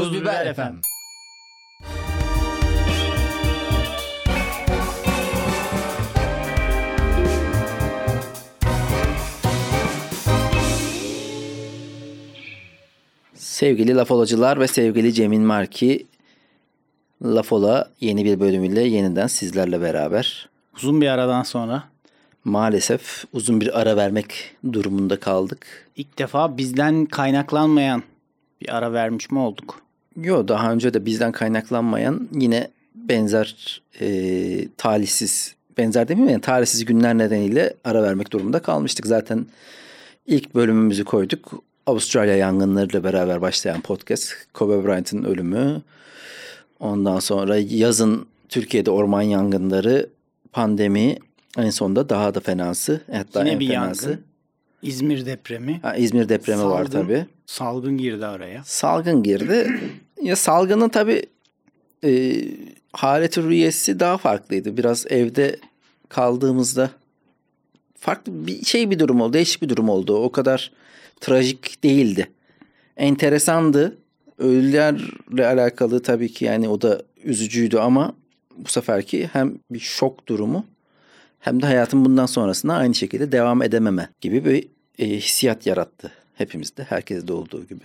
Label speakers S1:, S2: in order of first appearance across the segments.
S1: Tuz Biber FM. Sevgili Lafolacılar ve sevgili Cemil Marki Lafola yeni bir bölümüyle yeniden sizlerle beraber.
S2: Uzun bir aradan sonra
S1: Maalesef uzun bir ara vermek durumunda kaldık.
S2: ilk defa bizden kaynaklanmayan bir ara vermiş mi olduk?
S1: Yo daha önce de bizden kaynaklanmayan yine benzer e, talihsiz benzer demeyeyim yani talihsiz günler nedeniyle ara vermek durumunda kalmıştık. Zaten ilk bölümümüzü koyduk. Avustralya yangınlarıyla beraber başlayan podcast. Kobe Bryant'ın ölümü. Ondan sonra yazın Türkiye'de orman yangınları, pandemi, en sonunda daha da fenası. Hatta
S2: Yine
S1: en
S2: bir
S1: fenası.
S2: yangın. İzmir depremi.
S1: Ha, İzmir depremi var
S2: Salgın.
S1: tabii.
S2: Salgın girdi araya.
S1: Salgın girdi. ya salgının tabii e, haleti rüyesi daha farklıydı. Biraz evde kaldığımızda farklı bir şey bir durum oldu. Değişik bir durum oldu. O kadar trajik değildi. Enteresandı. Ölülerle alakalı tabii ki yani o da üzücüydü ama bu seferki hem bir şok durumu hem de hayatın bundan sonrasında aynı şekilde devam edememe gibi bir e, hissiyat yarattı hepimizde, herkeste olduğu gibi.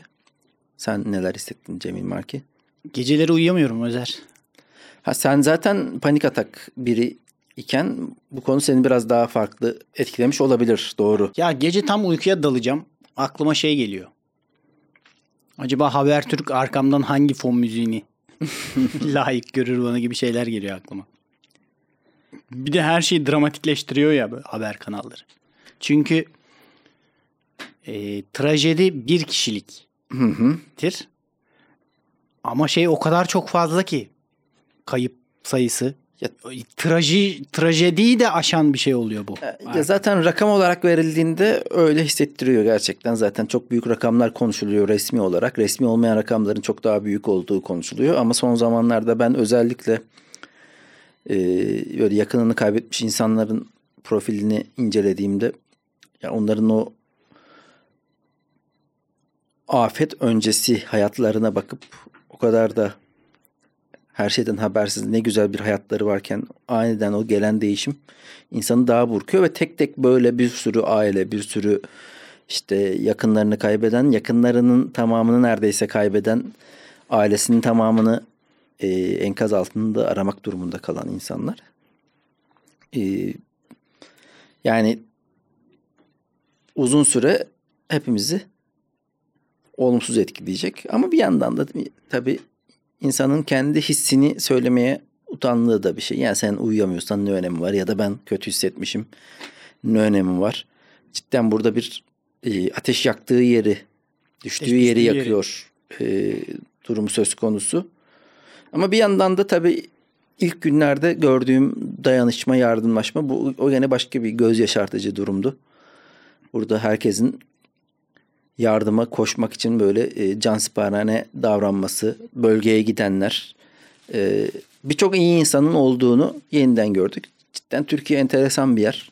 S1: Sen neler hissettin Cemil Marki?
S2: Geceleri uyuyamıyorum Özer.
S1: Ha sen zaten panik atak biri iken bu konu seni biraz daha farklı etkilemiş olabilir. Doğru.
S2: Ya gece tam uykuya dalacağım. Aklıma şey geliyor. Acaba Habertürk arkamdan hangi fon müziğini layık görür bana gibi şeyler geliyor aklıma. Bir de her şeyi dramatikleştiriyor ya böyle haber kanalları. Çünkü e, trajedi bir kişiliktir. Ama şey o kadar çok fazla ki kayıp sayısı.
S1: Ya-
S2: Traji, trajediyi de aşan bir şey oluyor bu.
S1: Ya zaten rakam olarak verildiğinde öyle hissettiriyor gerçekten. Zaten çok büyük rakamlar konuşuluyor resmi olarak. Resmi olmayan rakamların çok daha büyük olduğu konuşuluyor. Ama son zamanlarda ben özellikle e, böyle yakınını kaybetmiş insanların profilini incelediğimde ya onların o afet öncesi hayatlarına bakıp o kadar da her şeyden habersiz ne güzel bir hayatları varken aniden o gelen değişim insanı daha burkuyor ve tek tek böyle bir sürü aile, bir sürü işte yakınlarını kaybeden, yakınlarının tamamını neredeyse kaybeden, ailesinin tamamını e, enkaz altında aramak durumunda kalan insanlar. E, yani uzun süre hepimizi olumsuz etkileyecek. Ama bir yandan da tabii insanın kendi hissini söylemeye utandığı da bir şey. Yani sen uyuyamıyorsan ne önemi var ya da ben kötü hissetmişim ne önemi var. Cidden burada bir e, ateş yaktığı yeri, düştüğü
S2: Ateş
S1: yeri
S2: düştüğü yeri.
S1: yakıyor e, durumu söz konusu. Ama bir yandan da tabii ilk günlerde gördüğüm dayanışma, yardımlaşma bu o gene başka bir göz yaşartıcı durumdu. Burada herkesin yardıma koşmak için böyle e, cansiperane davranması, bölgeye gidenler, e, birçok iyi insanın olduğunu yeniden gördük. Cidden Türkiye enteresan bir yer.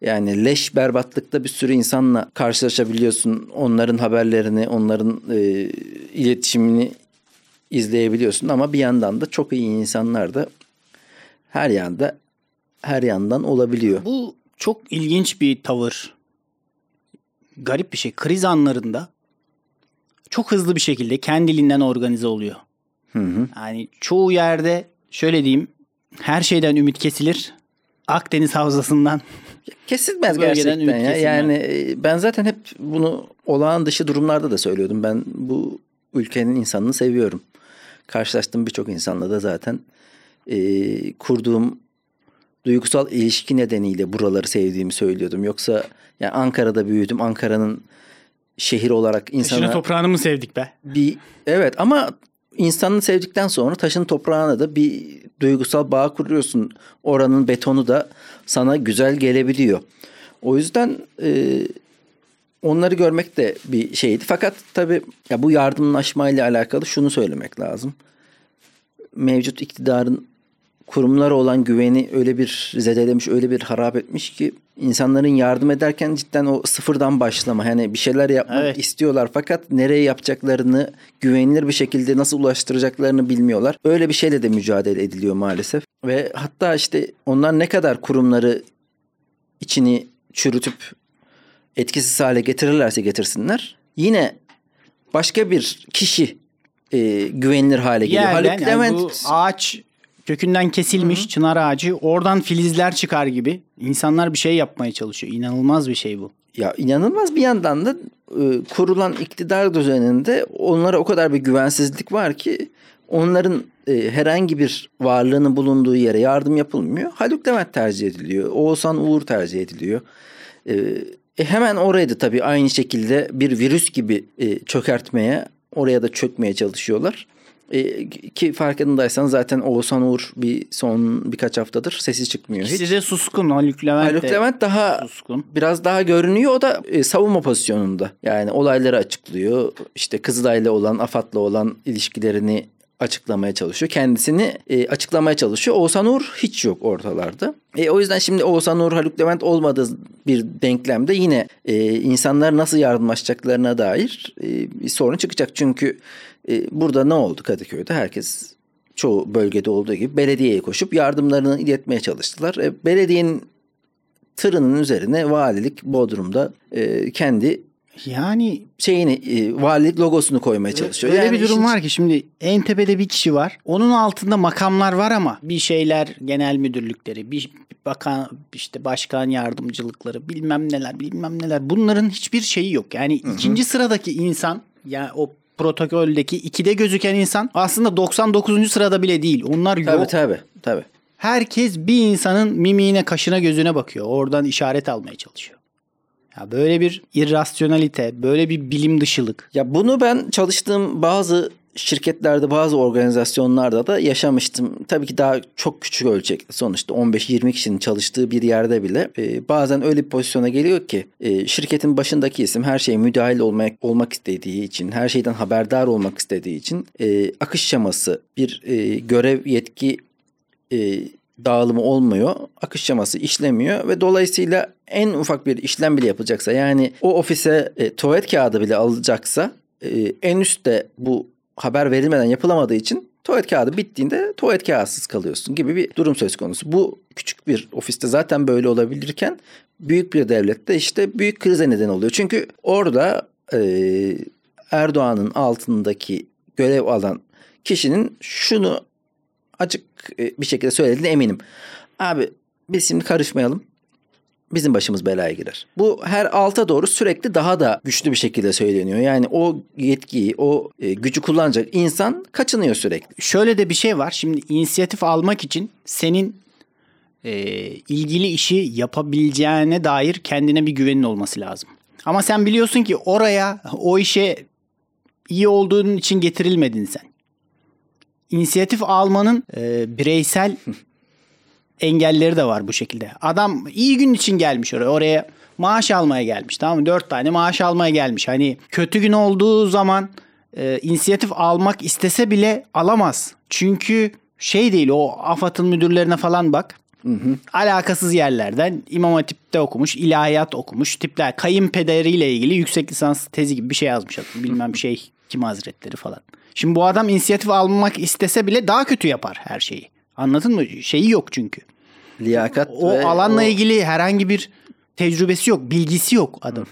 S1: Yani leş berbatlıkta bir sürü insanla karşılaşabiliyorsun. Onların haberlerini, onların e, iletişimini izleyebiliyorsun ama bir yandan da çok iyi insanlar da her yanda her yandan olabiliyor.
S2: Bu çok ilginç bir tavır. Garip bir şey. Kriz anlarında çok hızlı bir şekilde kendiliğinden organize oluyor.
S1: Hı hı.
S2: Yani çoğu yerde şöyle diyeyim her şeyden ümit kesilir. Akdeniz havzasından
S1: Kesilmez gerçekten ya.
S2: kesilmez.
S1: Yani e, ben zaten hep bunu olağan dışı durumlarda da söylüyordum. Ben bu ülkenin insanını seviyorum. Karşılaştığım birçok insanla da zaten e, kurduğum duygusal ilişki nedeniyle buraları sevdiğimi söylüyordum. Yoksa yani Ankara'da büyüdüm. Ankara'nın şehir olarak
S2: taşını
S1: insana
S2: toprağını mı sevdik be?
S1: bir evet ama insanını sevdikten sonra taşın toprağına da bir duygusal bağ kuruyorsun. Oranın betonu da sana güzel gelebiliyor. O yüzden e, onları görmek de bir şeydi. Fakat tabii ya bu yardımlaşmayla alakalı şunu söylemek lazım. Mevcut iktidarın kurumlara olan güveni öyle bir zedelemiş, öyle bir harap etmiş ki insanların yardım ederken cidden o sıfırdan başlama. Yani bir şeyler yapmak
S2: Evet.
S1: istiyorlar fakat nereye yapacaklarını güvenilir bir şekilde nasıl ulaştıracaklarını bilmiyorlar. Öyle bir şeyle de mücadele ediliyor maalesef. Ve hatta işte onlar ne kadar kurumları içini çürütüp etkisiz hale getirirlerse getirsinler yine başka bir kişi e, güvenilir hale geliyor.
S2: Yerden,
S1: Haluk
S2: yani
S1: Levent
S2: bu ağaç kökünden kesilmiş çınar ağacı oradan filizler çıkar gibi insanlar bir şey yapmaya çalışıyor. İnanılmaz bir şey bu.
S1: ya inanılmaz bir yandan da e, kurulan iktidar düzeninde onlara o kadar bir güvensizlik var ki onların e, herhangi bir varlığının bulunduğu yere yardım yapılmıyor. Haluk Levent tercih ediliyor. Oğuzhan Uğur tercih ediliyor. E, e, hemen orayı da tabii aynı şekilde bir virüs gibi e, çökertmeye, oraya da çökmeye çalışıyorlar. E, ki farkındaysan zaten Oğuzhan Uğur bir son birkaç haftadır sesi çıkmıyor hiç.
S2: İkisi de suskun. Haluk Levent
S1: Haluk
S2: de
S1: Levent daha
S2: suskun.
S1: biraz daha görünüyor. O da e, savunma pozisyonunda. Yani olayları açıklıyor. İşte Kızılay'la olan, AFAD'la olan ilişkilerini açıklamaya çalışıyor. Kendisini e, açıklamaya çalışıyor. Oğuzhan Uğur hiç yok ortalarda. E, o yüzden şimdi Oğuzhan Uğur, Haluk Levent olmadığı bir denklemde yine e, insanlar nasıl yardımlaşacaklarına dair e, bir sorun çıkacak. Çünkü e, burada ne oldu Kadıköy'de? Herkes çoğu bölgede olduğu gibi belediyeye koşup yardımlarını iletmeye çalıştılar. E, belediyenin tırının üzerine valilik Bodrum'da e, kendi
S2: Yani
S1: şeyini e, valilik logosunu koymaya çalışıyor.
S2: öyle
S1: Yani
S2: bir durum
S1: işin-
S2: var ki şimdi en tepede bir kişi var. Onun altında makamlar var ama bir şeyler genel müdürlükleri, bir bakan işte başkan yardımcılıkları, bilmem neler, bilmem neler. Bunların hiçbir şeyi yok. Yani ikinci sıradaki insan ya o protokoldeki ikide gözüken insan aslında 99. sırada bile değil. Onlar yok.
S1: Tabii tabii tabii.
S2: Herkes bir insanın mimiğine, kaşına, gözüne bakıyor. Oradan işaret almaya çalışıyor. Ya böyle bir irrasyonalite, böyle bir bilim dışılık.
S1: Ya bunu ben çalıştığım bazı şirketlerde, bazı organizasyonlarda da yaşamıştım. Tabii ki daha çok küçük ölçekli. Sonuçta 15-20 kişinin çalıştığı bir yerde bile e, bazen öyle bir pozisyona geliyor ki e, şirketin başındaki isim her şeye müdahil olmak olmak istediği için, her şeyden haberdar olmak istediği için e, akış şeması, bir e, görev yetki e, dağılımı olmuyor. Akış şeması işlemiyor ve dolayısıyla en ufak bir işlem bile yapılacaksa yani o ofise e, tuvalet kağıdı bile alacaksa e, en üstte bu haber verilmeden yapılamadığı için tuvalet kağıdı bittiğinde tuvalet kağıtsız kalıyorsun gibi bir durum söz konusu. Bu küçük bir ofiste zaten böyle olabilirken büyük bir devlette işte büyük krize neden oluyor. Çünkü orada e, Erdoğan'ın altındaki görev alan kişinin şunu açık e, bir şekilde söylediğine eminim. Abi biz şimdi karışmayalım. Bizim başımız belaya girer. Bu her alta doğru sürekli daha da güçlü bir şekilde söyleniyor. Yani o yetkiyi, o e, gücü kullanacak insan kaçınıyor sürekli.
S2: Şöyle de bir şey var. Şimdi inisiyatif almak için senin e, ilgili işi yapabileceğine dair kendine bir güvenin olması lazım. Ama sen biliyorsun ki oraya o işe iyi olduğun için getirilmedin sen. İnisiyatif almanın e, bireysel engelleri de var bu şekilde. Adam iyi gün için gelmiş oraya. Oraya maaş almaya gelmiş. Tamam mı? Dört tane maaş almaya gelmiş. Hani kötü gün olduğu zaman e, inisiyatif almak istese bile alamaz. Çünkü şey değil o AFAD'ın müdürlerine falan bak. Alakasız yerlerden İmam Hatip'te okumuş, ilahiyat okumuş tipler. Kayınpederiyle ilgili yüksek lisans tezi gibi bir şey yazmış adam. Bilmem şey kim hazretleri falan. Şimdi bu adam inisiyatif almak istese bile daha kötü yapar her şeyi. Anladın mı? Şeyi yok çünkü.
S1: Liyakat
S2: O
S1: ve
S2: alanla
S1: o-
S2: ilgili herhangi bir tecrübesi yok, bilgisi yok adam.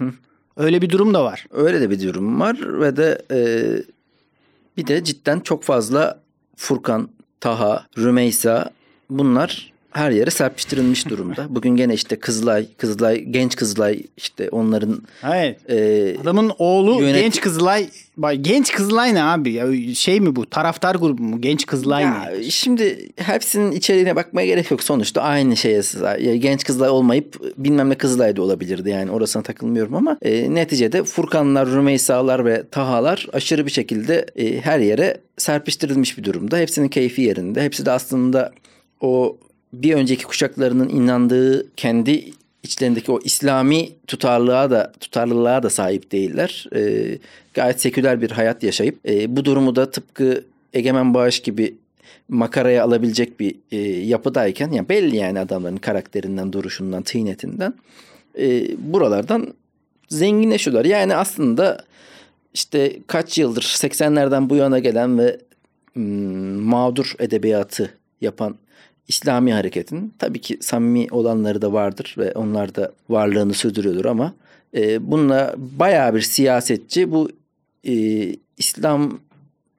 S2: Öyle bir durum da var.
S1: Öyle de bir durum var ve de e, bir de cidden çok fazla Furkan, Taha, Rümeysa bunlar her yere serpiştirilmiş durumda. Bugün gene işte Kızılay, Kızılay, genç Kızılay işte onların
S2: Evet.
S1: e,
S2: Adamın oğlu
S1: Yönet-
S2: Genç Kızılay. Bak, Genç Kızılay ne abi? Ya, şey mi bu? Taraftar grubu mu? Genç Kızılay
S1: Ya
S2: ne?
S1: şimdi hepsinin içeriğine bakmaya gerek yok. Sonuçta aynı şeye. Ya genç kızlay olmayıp bilmem ne kızlay da olabilirdi. Yani orasına takılmıyorum ama e, neticede Furkanlar, Rümeysalar ve Tahalar aşırı bir şekilde e, her yere serpiştirilmiş bir durumda. Hepsinin keyfi yerinde. Hepsi de aslında o bir önceki kuşaklarının inandığı kendi içlerindeki o İslami tutarlılığa da tutarlılığa da sahip değiller. E, gayet seküler bir hayat yaşayıp e, bu durumu da tıpkı Egemen Bağış gibi makaraya alabilecek bir e, yapıdayken yani belli yani adamların karakterinden, duruşundan, tıynetinden e, buralardan zenginleşiyorlar. Yani aslında işte kaç yıldır 80'lerden bu yana gelen ve hmm, mağdur edebiyatı yapan İslami hareketin tabii ki samimi olanları da vardır ve onlar da varlığını sürdürüyordur ama e, bununla bayağı bir siyasetçi bu e, İslam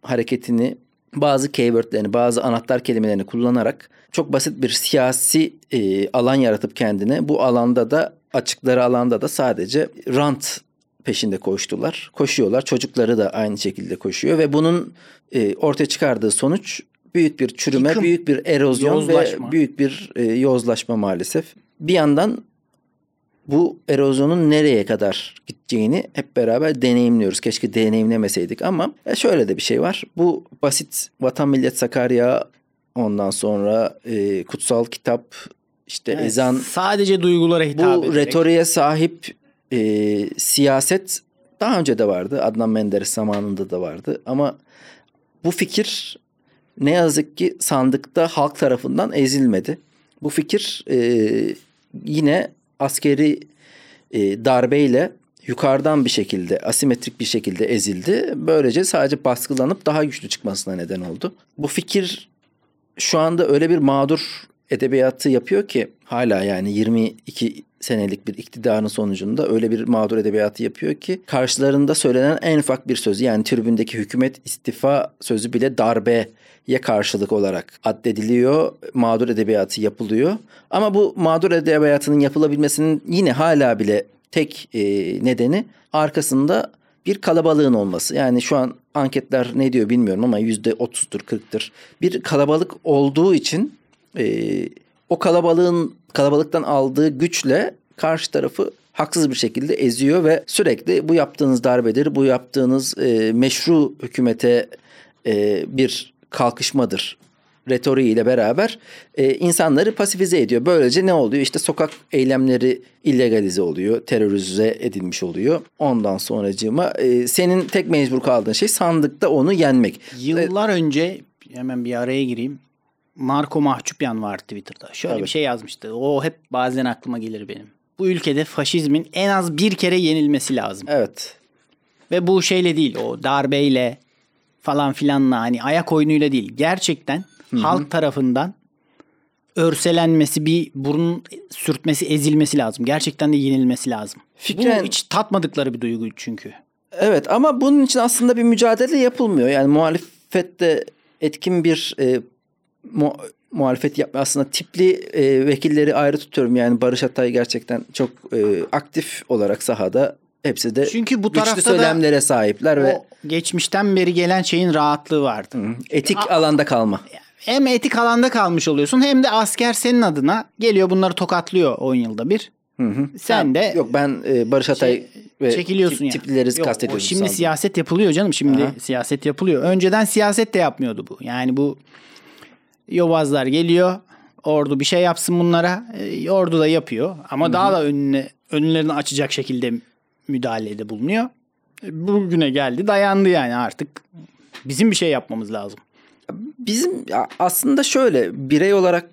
S1: hareketini bazı keywordlerini, bazı anahtar kelimelerini kullanarak çok basit bir siyasi e, alan yaratıp kendine bu alanda da açıkları alanda da sadece rant peşinde koştular. Koşuyorlar. Çocukları da aynı şekilde koşuyor ve bunun e, ortaya çıkardığı sonuç büyük bir çürüme,
S2: Yıkım,
S1: büyük bir erozyon
S2: yozlaşma.
S1: ve büyük bir e, yozlaşma maalesef. Bir yandan bu erozyonun nereye kadar gideceğini hep beraber deneyimliyoruz. Keşke deneyimlemeseydik ama e, şöyle de bir şey var. Bu basit Vatan Millet Sakarya ondan sonra e, kutsal kitap işte
S2: Yani
S1: ezan
S2: sadece duygulara hitap
S1: bu
S2: ederek.
S1: retoriğe sahip e, siyaset daha önce de vardı. Adnan Menderes zamanında da vardı. Ama bu fikir ne yazık ki sandıkta halk tarafından ezilmedi. Bu fikir e, yine askeri e, darbeyle yukarıdan bir şekilde asimetrik bir şekilde ezildi. Böylece sadece baskılanıp daha güçlü çıkmasına neden oldu. Bu fikir şu anda öyle bir mağdur edebiyatı yapıyor ki hala yani 22 senelik bir iktidarın sonucunda öyle bir mağdur edebiyatı yapıyor ki karşılarında söylenen en ufak bir sözü yani tribündeki hükümet istifa sözü bile darbeye karşılık olarak addediliyor. Mağdur edebiyatı yapılıyor. Ama bu mağdur edebiyatının yapılabilmesinin yine hala bile tek e, nedeni arkasında bir kalabalığın olması. Yani şu an anketler ne diyor bilmiyorum ama yüzde otuzdur, kırktır. Bir kalabalık olduğu için e, o kalabalığın kalabalıktan aldığı güçle karşı tarafı haksız bir şekilde eziyor ve sürekli bu yaptığınız darbedir, bu yaptığınız e, meşru hükümete e, bir kalkışmadır retoriğiyle beraber e, insanları pasifize ediyor. Böylece ne oluyor? İşte sokak eylemleri illegalize oluyor, terörize edilmiş oluyor. Ondan sonracığıma e, senin tek mecbur kaldığın şey sandıkta onu yenmek.
S2: Yıllar önce hemen bir araya gireyim. Marco Mahçupyan var Twitter'da. Şöyle
S1: Evet.
S2: bir şey yazmıştı. O hep bazen aklıma gelir benim. Bu ülkede faşizmin en az bir kere yenilmesi lazım.
S1: Evet.
S2: Ve bu şeyle değil o darbeyle falan filanla hani ayak oyunuyla değil. Gerçekten halk tarafından örselenmesi bir burun sürtmesi ezilmesi lazım. Gerçekten de yenilmesi lazım.
S1: Fikren-
S2: Bu hiç tatmadıkları bir duygu çünkü.
S1: Evet ama bunun için aslında bir mücadele yapılmıyor. Yani muhalefette etkin bir e, mu- muhalefet yapma aslında tipli e, vekilleri ayrı tutuyorum. Yani Barış Atay gerçekten çok e, aktif olarak sahada hepsi de
S2: Çünkü bu
S1: güçlü söylemlere sahipler ve
S2: geçmişten beri gelen şeyin rahatlığı vardı.
S1: etik alanda kalma.
S2: Hem etik alanda kalmış oluyorsun hem de asker senin adına geliyor bunları tokatlıyor 10 yılda bir. Sen de
S1: Yok ben e, Barış Atay
S2: şey-
S1: ve
S2: çekiliyorsun
S1: tip- tiplileri
S2: o
S1: kastediyorum.
S2: Şimdi
S1: sandım.
S2: siyaset yapılıyor canım. Şimdi
S1: Aha.
S2: siyaset yapılıyor. Önceden siyaset de yapmıyordu bu. Yani bu yobazlar geliyor. Ordu bir şey yapsın bunlara. E, ordu da yapıyor. Ama daha da önüne önlerini açacak şekilde müdahalede bulunuyor. E, Bugüne geldi dayandı yani artık. Bizim bir şey yapmamız lazım.
S1: Bizim aslında şöyle birey olarak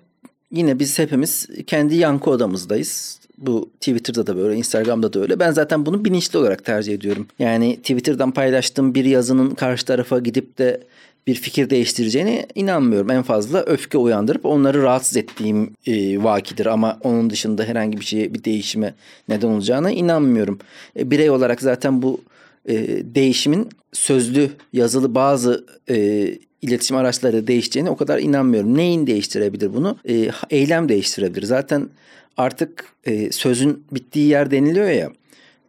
S1: yine biz hepimiz kendi yankı odamızdayız. Bu Twitter'da da böyle, Instagram'da da öyle. Ben zaten bunu bilinçli olarak tercih ediyorum. Yani Twitter'dan paylaştığım bir yazının karşı tarafa gidip de bir fikir değiştireceğine inanmıyorum. En fazla öfke uyandırıp onları rahatsız ettiğim e, vakidir ama onun dışında herhangi bir şeye bir değişime neden olacağına inanmıyorum. E, birey olarak zaten bu e, değişimin sözlü, yazılı bazı e, iletişim araçları değişeceğine o kadar inanmıyorum. Neyin değiştirebilir bunu? E, eylem değiştirebilir. Zaten artık e, sözün bittiği yer deniliyor ya.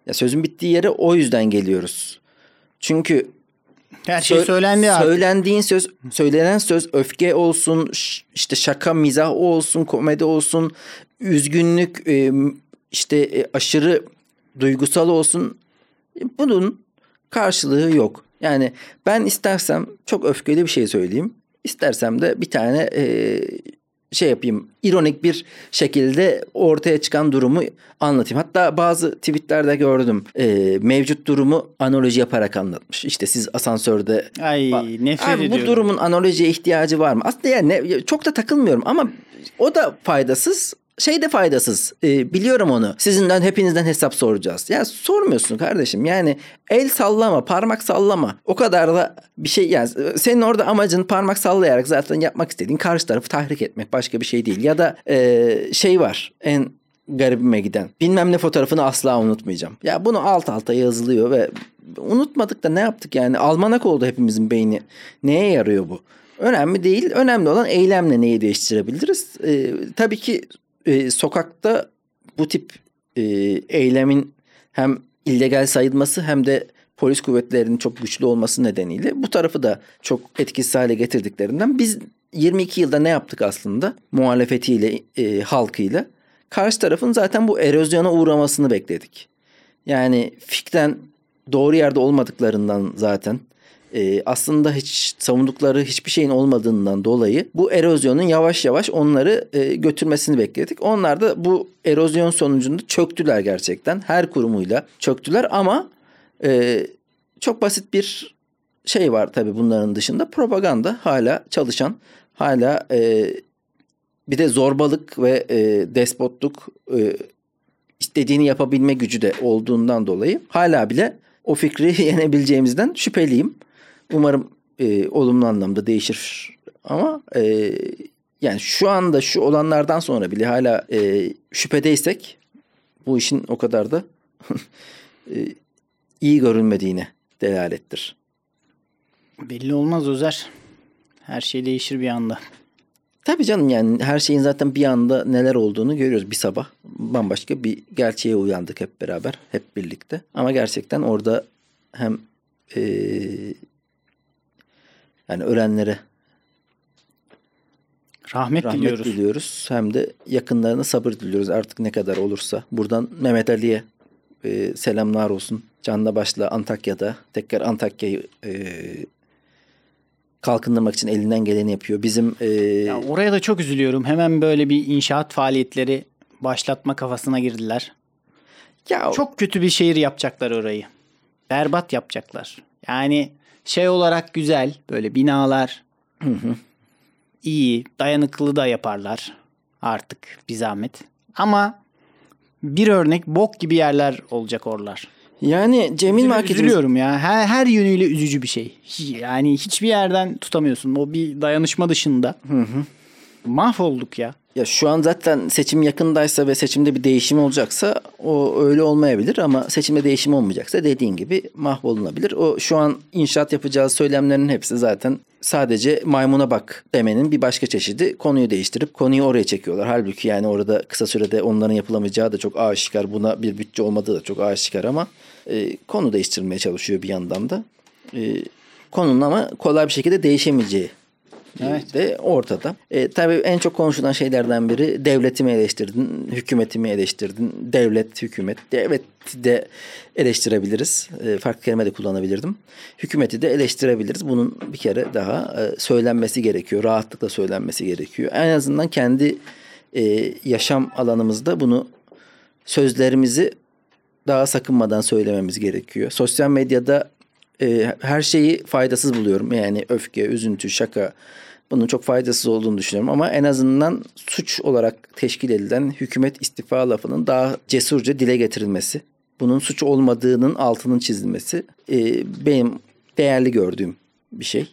S1: Ya sözün bittiği yere o yüzden geliyoruz. Çünkü
S2: Her şey
S1: Sö-
S2: söylendi artık.
S1: Söylendiğin söz, söylenen söz öfke olsun, işte şaka, mizah olsun, komedi olsun, üzgünlük, e, işte e, aşırı duygusal olsun. E, Bunun karşılığı yok. Yani ben istersem çok öfkeli bir şey söyleyeyim. İstersem de bir tane e, şey yapayım ironik bir şekilde ortaya çıkan durumu anlatayım. Hatta bazı tweetlerde gördüm e, mevcut durumu analoji yaparak anlatmış. İşte siz asansörde
S2: Ay nefret
S1: Abi
S2: ediyorum.
S1: bu durumun analojiye ihtiyacı var mı? Aslında yani ne- çok da takılmıyorum ama o da faydasız. Şey de faydasız. Ee, biliyorum onu. Sizinden hepinizden hesap soracağız. Ya sormuyorsun kardeşim. Yani el sallama, parmak sallama. O kadar da bir şey yani senin orada amacın parmak sallayarak zaten yapmak istediğin karşı tarafı tahrik etmek başka bir şey değil. Ya da e, şey var. En garibime giden. Bilmem ne fotoğrafını asla unutmayacağım. Ya bunu alt alta yazılıyor ve unutmadık da ne yaptık yani? Almanak oldu hepimizin beyni. Neye yarıyor bu? Önemli değil. Önemli olan eylemle neyi değiştirebiliriz? Ee, tabii ki e, sokakta bu tip e, eylemin hem illegal sayılması hem de polis kuvvetlerinin çok güçlü olması nedeniyle bu tarafı da çok etkisiz hale getirdiklerinden biz 22 yılda ne yaptık aslında muhalefetiyle, e, halkıyla? Karşı tarafın zaten bu erozyona uğramasını bekledik. Yani fikren doğru yerde olmadıklarından zaten e, aslında hiç savundukları hiçbir şeyin olmadığından dolayı bu erozyonun yavaş yavaş onları e, götürmesini bekledik. Onlar da bu erozyon sonucunda çöktüler gerçekten. Her kurumuyla çöktüler ama e, çok basit bir şey var tabii bunların dışında. Propaganda hala çalışan, hala e, bir de zorbalık ve e, despotluk e, istediğini yapabilme gücü de olduğundan dolayı hala bile o fikri yenebileceğimizden şüpheliyim. Umarım e, olumlu anlamda değişir ama e, yani şu anda şu olanlardan sonra bile hala e, şüphedeysek bu işin o kadar da e, iyi görünmediğine delalettir.
S2: Belli olmaz Özer. Her şey değişir bir anda.
S1: Tabii canım yani her şeyin zaten bir anda neler olduğunu görüyoruz bir sabah. Bambaşka bir gerçeğe uyandık hep beraber, hep birlikte. Ama gerçekten orada hem e, yani ölenlere
S2: Rahmet,
S1: rahmet
S2: diliyoruz.
S1: diliyoruz. Hem de yakınlarına sabır diliyoruz artık ne kadar olursa. Buradan Mehmet Ali'ye e, selamlar olsun. Canla başla Antakya'da tekrar Antakya'yı e, kalkındırmak için elinden geleni yapıyor. Bizim e,
S2: Ya oraya da çok üzülüyorum. Hemen böyle bir inşaat faaliyetleri başlatma kafasına girdiler.
S1: ya
S2: Çok kötü bir şehir yapacaklar orayı. Berbat yapacaklar. Yani şey olarak güzel. Böyle binalar iyi. Dayanıklı da yaparlar. Artık bir zahmet. Ama bir örnek bok gibi yerler olacak oralar.
S1: yani Cemil Marketimiz
S2: Üzülüyorum ya. Her, her yönüyle üzücü bir şey. Yani hiçbir yerden tutamıyorsun. O bir dayanışma dışında. Mahvolduk ya.
S1: Ya şu an zaten seçim yakındaysa ve seçimde bir değişim olacaksa o öyle olmayabilir ama seçimde değişim olmayacaksa dediğin gibi mahvolunabilir. O şu an inşaat yapacağı söylemlerin hepsi zaten sadece maymuna bak demenin bir başka çeşidi. Konuyu değiştirip konuyu oraya çekiyorlar. Halbuki yani orada kısa sürede onların yapılamayacağı da çok aşikar. Buna bir bütçe olmadığı da çok aşikar ama e, konu değiştirmeye çalışıyor bir yandan da. E, konunun ama kolay bir şekilde değişemeyeceği
S2: Evet.
S1: de ortada. E, tabii en çok konuşulan şeylerden biri devleti mi eleştirdin, hükümeti mi eleştirdin, devlet, hükümet. Devleti de eleştirebiliriz. E, farklı kelime de kullanabilirdim. Hükümeti de eleştirebiliriz. Bunun bir kere daha e, söylenmesi gerekiyor. Rahatlıkla söylenmesi gerekiyor. En azından kendi e, yaşam alanımızda bunu sözlerimizi daha sakınmadan söylememiz gerekiyor. Sosyal medyada e, her şeyi faydasız buluyorum. Yani öfke, üzüntü, şaka bunun çok faydasız olduğunu düşünüyorum. Ama en azından suç olarak teşkil edilen hükümet istifa lafının daha cesurca dile getirilmesi. Bunun suç olmadığının altının çizilmesi e, benim değerli gördüğüm bir şey.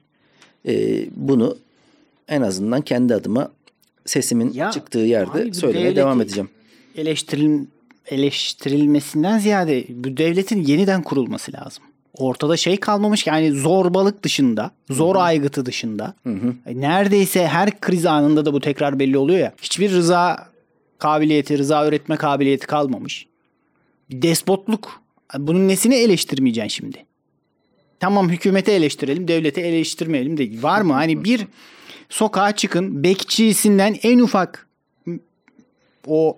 S1: E, bunu en azından kendi adıma sesimin
S2: Ya,
S1: çıktığı yerde söylemeye
S2: devleti-
S1: devam edeceğim.
S2: eleştiril eleştirilmesinden ziyade bu devletin yeniden kurulması lazım. Ortada şey kalmamış ki yani zorbalık dışında, zor aygıtı dışında. E, Neredeyse her kriz anında da bu tekrar belli oluyor ya. Hiçbir rıza kabiliyeti, rıza üretme kabiliyeti kalmamış. Bir despotluk. Bunun nesini eleştirmeyeceksin şimdi? Tamam hükümeti eleştirelim, devleti eleştirmeyelim de var mı? Hani bir sokağa çıkın, bekçisinden en ufak o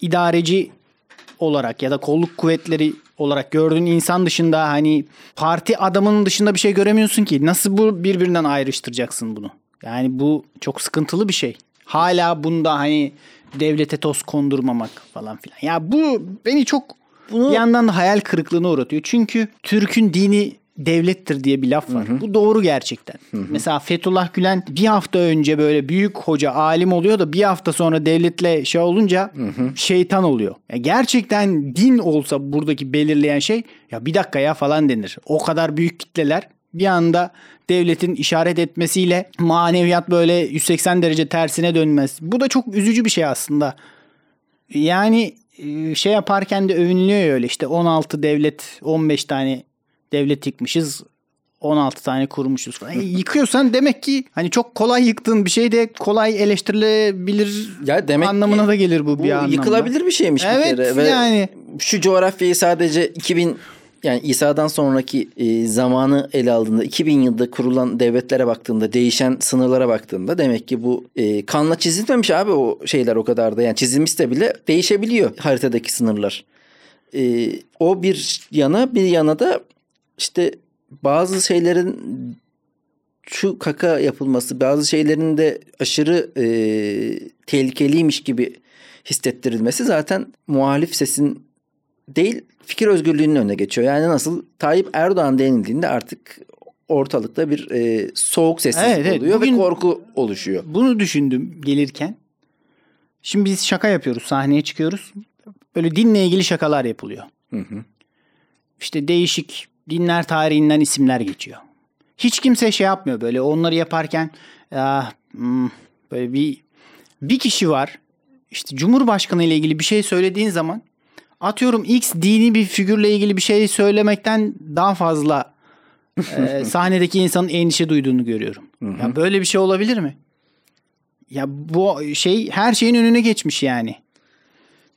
S2: idareci olarak ya da kolluk kuvvetleri olarak gördüğün insan dışında hani parti adamının dışında bir şey göremiyorsun ki. Nasıl bu birbirinden ayrıştıracaksın bunu? Yani bu çok sıkıntılı bir şey. Hala bunda hani devlete toz kondurmamak falan filan. Ya bu beni çok
S1: Bunu-
S2: bir yandan da hayal kırıklığına uğratıyor. Çünkü Türk'ün dini devlettir diye bir laf var. Bu doğru gerçekten. Mesela Fethullah Gülen bir hafta önce böyle büyük hoca, alim oluyor da bir hafta sonra devletle şey olunca şeytan oluyor. Ya gerçekten din olsa buradaki belirleyen şey ya bir dakika ya falan denir. O kadar büyük kitleler bir anda devletin işaret etmesiyle maneviyat böyle 180 derece tersine dönmez. Bu da çok üzücü bir şey aslında. Yani e, şey yaparken de övünülüyor öyle işte 16 devlet 15 tane devlet yıkmışız 16 tane kurmuşuz falan. E, yıkıyorsan demek ki hani çok kolay yıktığın bir şey de kolay eleştirilebilir
S1: Ya demek
S2: anlamına da gelir bu,
S1: Bu
S2: bir anlamda.
S1: yıkılabilir bir şeymiş
S2: Evet,
S1: bir kere. Ve
S2: yani.
S1: Şu coğrafyayı sadece 2000 yani İsa'dan sonraki e, zamanı ele aldığında 2000 yılda kurulan devletlere baktığında değişen sınırlara baktığında demek ki bu e, kanla çizilmemiş abi o şeyler o kadar da yani çizilmişse bile değişebiliyor haritadaki sınırlar. E, o bir yana bir yana da işte bazı şeylerin şu kaka yapılması bazı şeylerin de aşırı e, tehlikeliymiş gibi hissettirilmesi zaten muhalif sesin değil fikir özgürlüğünün önüne geçiyor. Yani nasıl Tayyip Erdoğan denildiğinde artık ortalıkta bir e, soğuk sessizlik
S2: Evet, evet.
S1: oluyor
S2: Bugün-
S1: ve korku oluşuyor.
S2: Bunu düşündüm gelirken. Şimdi biz şaka yapıyoruz, sahneye çıkıyoruz. Böyle dinle ilgili şakalar yapılıyor.
S1: Hı hı.
S2: İşte değişik dinler tarihinden isimler geçiyor. Hiç kimse şey yapmıyor böyle onları yaparken ah, hmm, böyle bir bir kişi var. İşte Cumhurbaşkanı ile ilgili bir şey söylediğin zaman atıyorum X dini bir figürle ilgili bir şey söylemekten daha fazla e, sahnedeki insanın endişe duyduğunu görüyorum. Ya böyle bir şey olabilir mi? Ya bu şey her şeyin önüne geçmiş yani.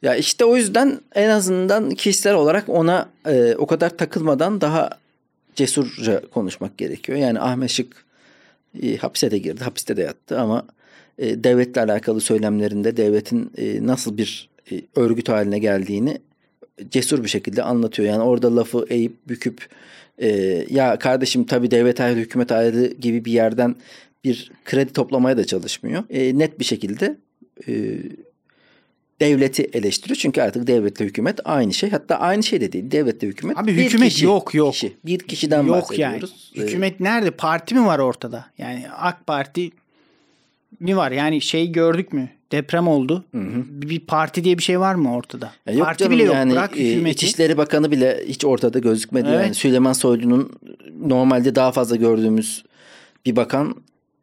S1: Ya işte o yüzden en azından kişisel olarak ona e, o kadar takılmadan daha cesurca konuşmak gerekiyor. Yani Ahmet Şık e, hapse de girdi, hapiste de yattı ama e, devletle alakalı söylemlerinde devletin e, nasıl bir e, örgüt haline geldiğini cesur bir şekilde anlatıyor. Yani orada lafı eğip büküp e, ya kardeşim tabii devlet ayrı hükümet ayrı gibi bir yerden bir kredi toplamaya da çalışmıyor. E, net bir şekilde e, devleti eleştiriyor. Çünkü artık devletle hükümet aynı şey. Hatta aynı şey de değil. Devletle hükümet.
S2: Abi
S1: bir
S2: hükümet
S1: kişi,
S2: yok, yok.
S1: Kişi. Bir kişiden
S2: Yok yani.
S1: bahsediyoruz. Ee,
S2: Hükümet nerede? Parti mi var ortada? Yani AK Parti mi var? Yani şey gördük mü? Deprem oldu. Bir bir parti diye bir şey var mı ortada?
S1: Ya yok
S2: parti
S1: canım
S2: bile yok.
S1: yani
S2: Bırak
S1: e,
S2: hükümeti.
S1: İçişleri Bakanı bile hiç ortada gözükmedi.
S2: Evet.
S1: Yani Süleyman Soylu'nun normalde daha fazla gördüğümüz bir bakan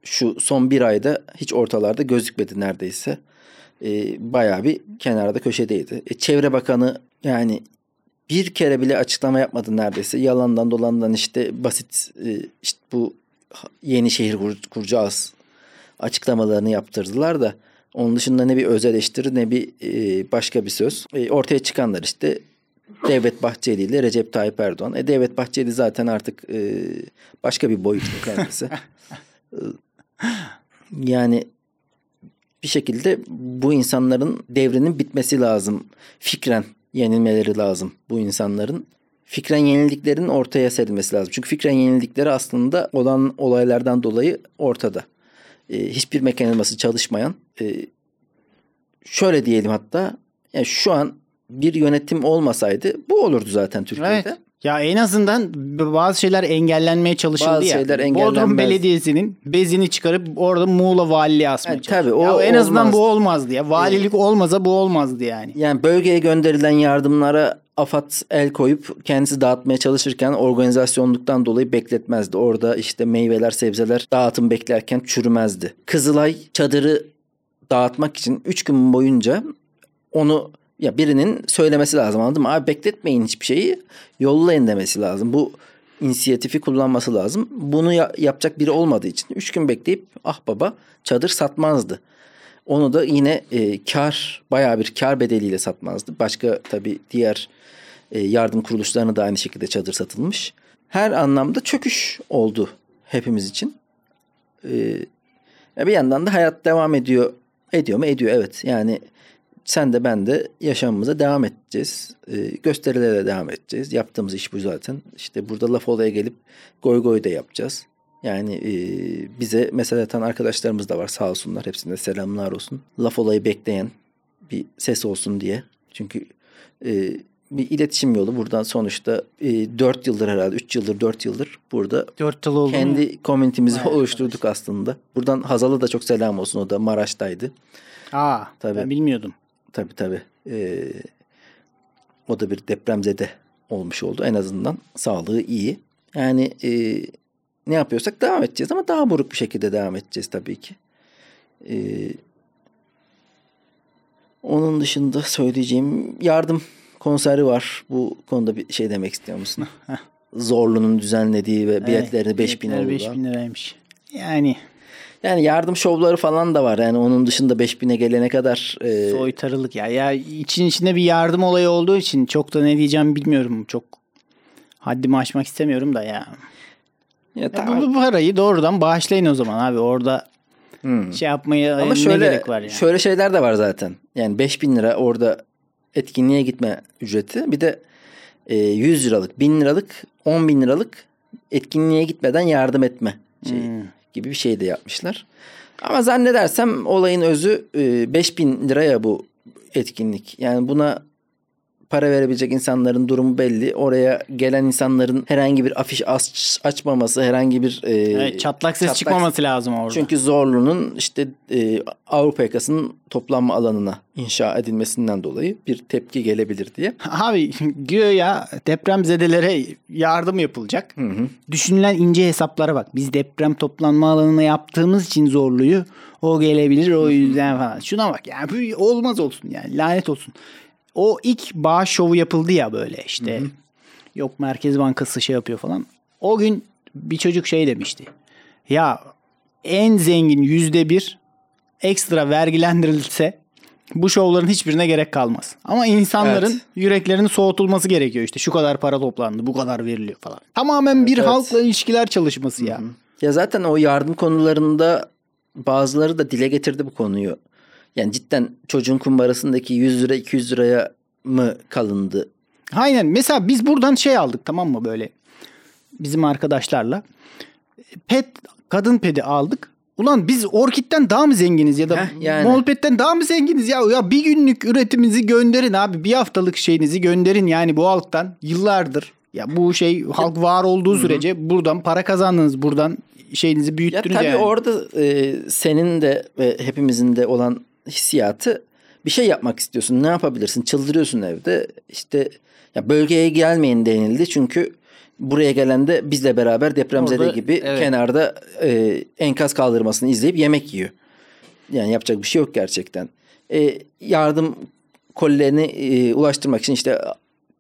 S1: şu son bir ayda hiç ortalarda gözükmedi neredeyse. E, bayağı bir kenarda köşedeydi. E, Çevre Bakanı yani bir kere bile açıklama yapmadı neredeyse. Yalandan dolandan işte basit e, işte bu yeni şehir kur- kuracağız açıklamalarını yaptırdılar da onun dışında ne bir öz eleştiri ne bir e, başka bir söz. E, ortaya çıkanlar işte Devlet Bahçeli ile Recep Tayyip Erdoğan. E, Devlet Bahçeli zaten artık e, başka bir boyutlu kendisi. E, yani bir şekilde bu insanların devrinin bitmesi lazım. Fikren yenilmeleri lazım bu insanların. Fikren yenildiklerinin ortaya serilmesi lazım. Çünkü fikren yenildikleri aslında olan olaylardan dolayı ortada. E, hiçbir mekanizması çalışmayan e, şöyle diyelim hatta yani şu an bir yönetim olmasaydı bu olurdu zaten Türkiye'de.
S2: Evet. Ya en azından bazı şeyler engellenmeye çalışıldı
S1: Bazı
S2: ya.
S1: şeyler
S2: Bodrum
S1: engellenmez.
S2: Belediyesi'nin bezini çıkarıp orada Muğla valiliği asmaya
S1: Evet,
S2: çalışıldı.
S1: tabii,
S2: Ya
S1: o
S2: en azından
S1: olmaz.
S2: bu olmazdı ya. Valilik olmasa bu olmazdı yani.
S1: Yani bölgeye gönderilen yardımlara AFAD el koyup kendisi dağıtmaya çalışırken organizasyonluktan dolayı bekletmezdi. Orada işte meyveler, sebzeler dağıtım beklerken çürümezdi. Kızılay çadırı dağıtmak için 3 gün boyunca onu ya birinin söylemesi lazım anladın mı? Abi bekletmeyin hiçbir şeyi yollayın demesi lazım. Bu inisiyatifi kullanması lazım. Bunu ya- yapacak biri olmadığı için 3 gün bekleyip ah baba çadır satmazdı. Onu da yine e, kar bayağı bir kar bedeliyle satmazdı. Başka tabii diğer e, yardım kuruluşlarına da aynı şekilde çadır satılmış. Her anlamda çöküş oldu hepimiz için. E, bir yandan da hayat devam ediyor. Ediyor mu? Ediyor evet. Yani sen de ben de yaşamımıza devam edeceğiz. E, gösterilere devam edeceğiz. Yaptığımız iş bu zaten. İşte burada laf olaya gelip goy goy da yapacağız. Yani e, bize mesela atan arkadaşlarımız da var sağ olsunlar. Hepsine selamlar olsun. Laf olayı bekleyen bir ses olsun diye. Çünkü e, bir iletişim yolu buradan sonuçta e, 4 yıldır herhalde 3 yıldır 4 yıldır burada
S2: 4 yıl oldu
S1: kendi komünitemizi
S2: Vay
S1: oluşturduk aslında. Buradan Hazal'a da çok selam olsun. O da Maraş'taydı.
S2: Aa,
S1: Tabii.
S2: ben bilmiyordum.
S1: Tabii tabii. Ee, o da bir depremzede olmuş oldu. En azından sağlığı iyi. Yani e, ne yapıyorsak devam edeceğiz ama daha buruk bir şekilde devam edeceğiz tabii ki. Ee, onun dışında söyleyeceğim yardım konseri var. Bu konuda bir şey demek istiyor musun? Zorlu'nun düzenlediği ve biletleri 5000
S2: biletleri
S1: oldu.
S2: 5000 liraymış. Yani
S1: Yani yardım şovları falan da var. Yani onun dışında 5000'e gelene kadar e,
S2: soytarılık ya. Ya için içinde bir yardım olayı olduğu için çok da ne diyeceğim bilmiyorum. Çok haddimi aşmak istemiyorum da ya.
S1: ya
S2: Ya
S1: tamam.
S2: bu, bu parayı doğrudan bağışlayın o zaman abi. Orada
S1: Hmm.
S2: şey yapmaya
S1: Ama
S2: ne
S1: şöyle
S2: gerek var yani.
S1: şöyle şeyler de var zaten. Yani 5000 lira orada etkinliğe gitme ücreti. Bir de e, 100 liralık, 1000 liralık, 10 bin liralık etkinliğe gitmeden yardım etme şeyi
S2: Hmm.
S1: Gibi bir şey de yapmışlar. Ama zannedersem olayın özü e, 5000 liraya bu etkinlik. Yani buna para verebilecek insanların durumu belli. Oraya gelen insanların herhangi bir afiş aç, açmaması, herhangi bir e,
S2: Evet, çatlak ses
S1: çatlak-
S2: çıkmaması lazım orada.
S1: çünkü Zorlu'nun işte e, Avrupa yakasının toplanma alanına inşa edilmesinden dolayı bir tepki gelebilir diye.
S2: Abi güya depremzedelere yardım yapılacak. Düşünülen ince hesaplara bak. Biz deprem toplanma alanına yaptığımız için zorluyu o gelebilir o yüzden falan. Şuna bak yani bu olmaz olsun yani lanet olsun. O ilk bağış şovu yapıldı ya böyle işte. Yok Merkez Bankası şey yapıyor falan. O gün bir çocuk şey demişti. Ya en zengin yüzde bir ekstra vergilendirilse bu şovların hiçbirine gerek kalmaz. Ama insanların
S1: Evet.
S2: yüreklerinin soğutulması gerekiyor işte. Şu kadar para toplandı, bu kadar veriliyor falan. Tamamen bir
S1: Evet.
S2: halkla ilişkiler çalışması ya.
S1: Ya zaten o yardım konularında bazıları da dile getirdi bu konuyu. Yani cidden çocuğun kumbarasındaki 100 lira 200 liraya mı kalındı?
S2: Aynen. Mesela biz buradan şey aldık tamam mı böyle bizim arkadaşlarla. Pet, kadın pedi aldık. Ulan biz Orkid'den daha mı zenginiz ya da
S1: Heh, yani.
S2: Molpet'ten daha mı zenginiz ya? Ya bir günlük üretiminizi gönderin abi. Bir haftalık şeyinizi gönderin yani bu halktan yıllardır. Ya bu şey halk var olduğu sürece buradan para kazandınız. Buradan şeyinizi
S1: Ya
S2: büyüttünüz
S1: tabii
S2: yani.
S1: orada e, senin de ve hepimizin de olan hissiyatı bir şey yapmak istiyorsun. Ne yapabilirsin? Çıldırıyorsun evde. İşte ya bölgeye gelmeyin denildi çünkü buraya gelen de bizle beraber depremzede
S2: Orada,
S1: gibi
S2: evet.
S1: kenarda e, enkaz kaldırmasını izleyip yemek yiyor. Yani yapacak bir şey yok gerçekten. E, yardım kolilerini e, ulaştırmak için işte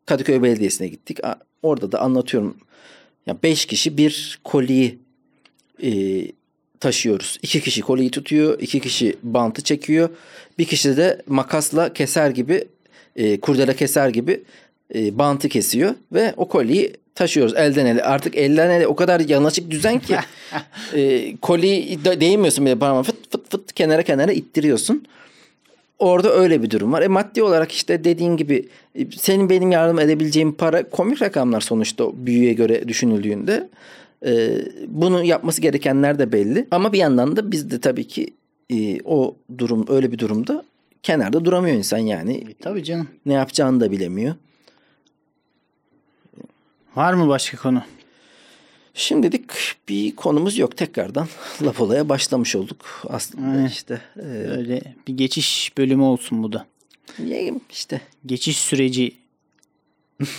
S1: Kadıköy Belediyesi'ne gittik. A- Orada da anlatıyorum. Ya beş kişi bir koliyi e, taşıyoruz. İki kişi koliyi tutuyor, iki kişi bantı çekiyor. Bir kişi de makasla keser gibi, e, kurdele keser gibi e, bantı kesiyor ve o koliyi taşıyoruz elden ele. Artık elden ele o kadar yanaşık düzen ki e, koliyi de- değmiyorsun bile parmağına fıt fıt fıt kenara kenara ittiriyorsun. Orada öyle bir durum var. E maddi olarak işte dediğin gibi e, senin benim yardım edebileceğim para komik rakamlar sonuçta büyüye göre düşünüldüğünde. E, bunu yapması gerekenler de belli. Ama bir yandan da biz de tabii ki e, o durum öyle bir durumda kenarda duramıyor insan yani.
S2: Tabii canım.
S1: Ne yapacağını da bilemiyor.
S2: Var mı başka konu?
S1: Şimdilik bir konumuz yok tekrardan. Laf olaya başlamış olduk aslında
S2: Aynen.
S1: işte. E,
S2: Öyle bir geçiş bölümü olsun bu da.
S1: işte
S2: Geçiş süreci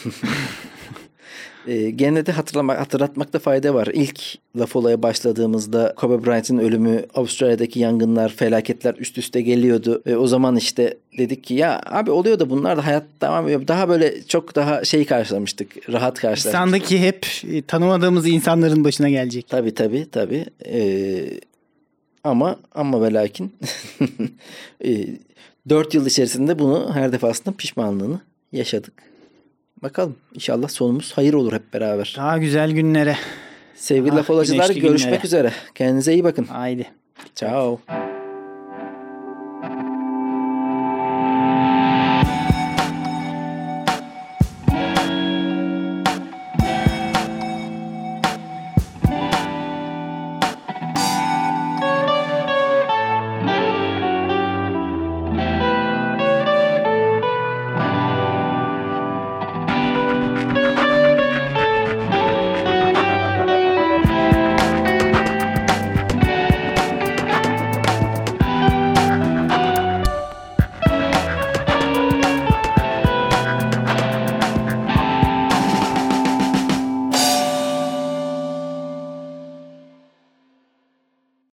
S1: E, gene de hatırlamak, hatırlatmakta fayda var. İlk laf olaya başladığımızda Kobe Bryant'ın ölümü, Avustralya'daki yangınlar, felaketler üst üste geliyordu. Ve o zaman işte dedik ki ya abi oluyor da bunlar da hayat devam ediyor. Daha böyle çok daha şey karşılamıştık. Rahat karşılamıştık.
S2: İnsandaki hep e, tanımadığımız insanların başına gelecek.
S1: Tabii tabii tabii. Ee, ama ama ve lakin e, 4 yıl içerisinde bunu her defasında pişmanlığını yaşadık. Bakalım inşallah sonumuz hayır olur hep beraber.
S2: Daha güzel günlere.
S1: Sevgili
S2: Ah,
S1: laf olacılar
S2: güneşli
S1: görüşmek
S2: günlere.
S1: üzere. Kendinize iyi bakın.
S2: Haydi.
S1: Ciao.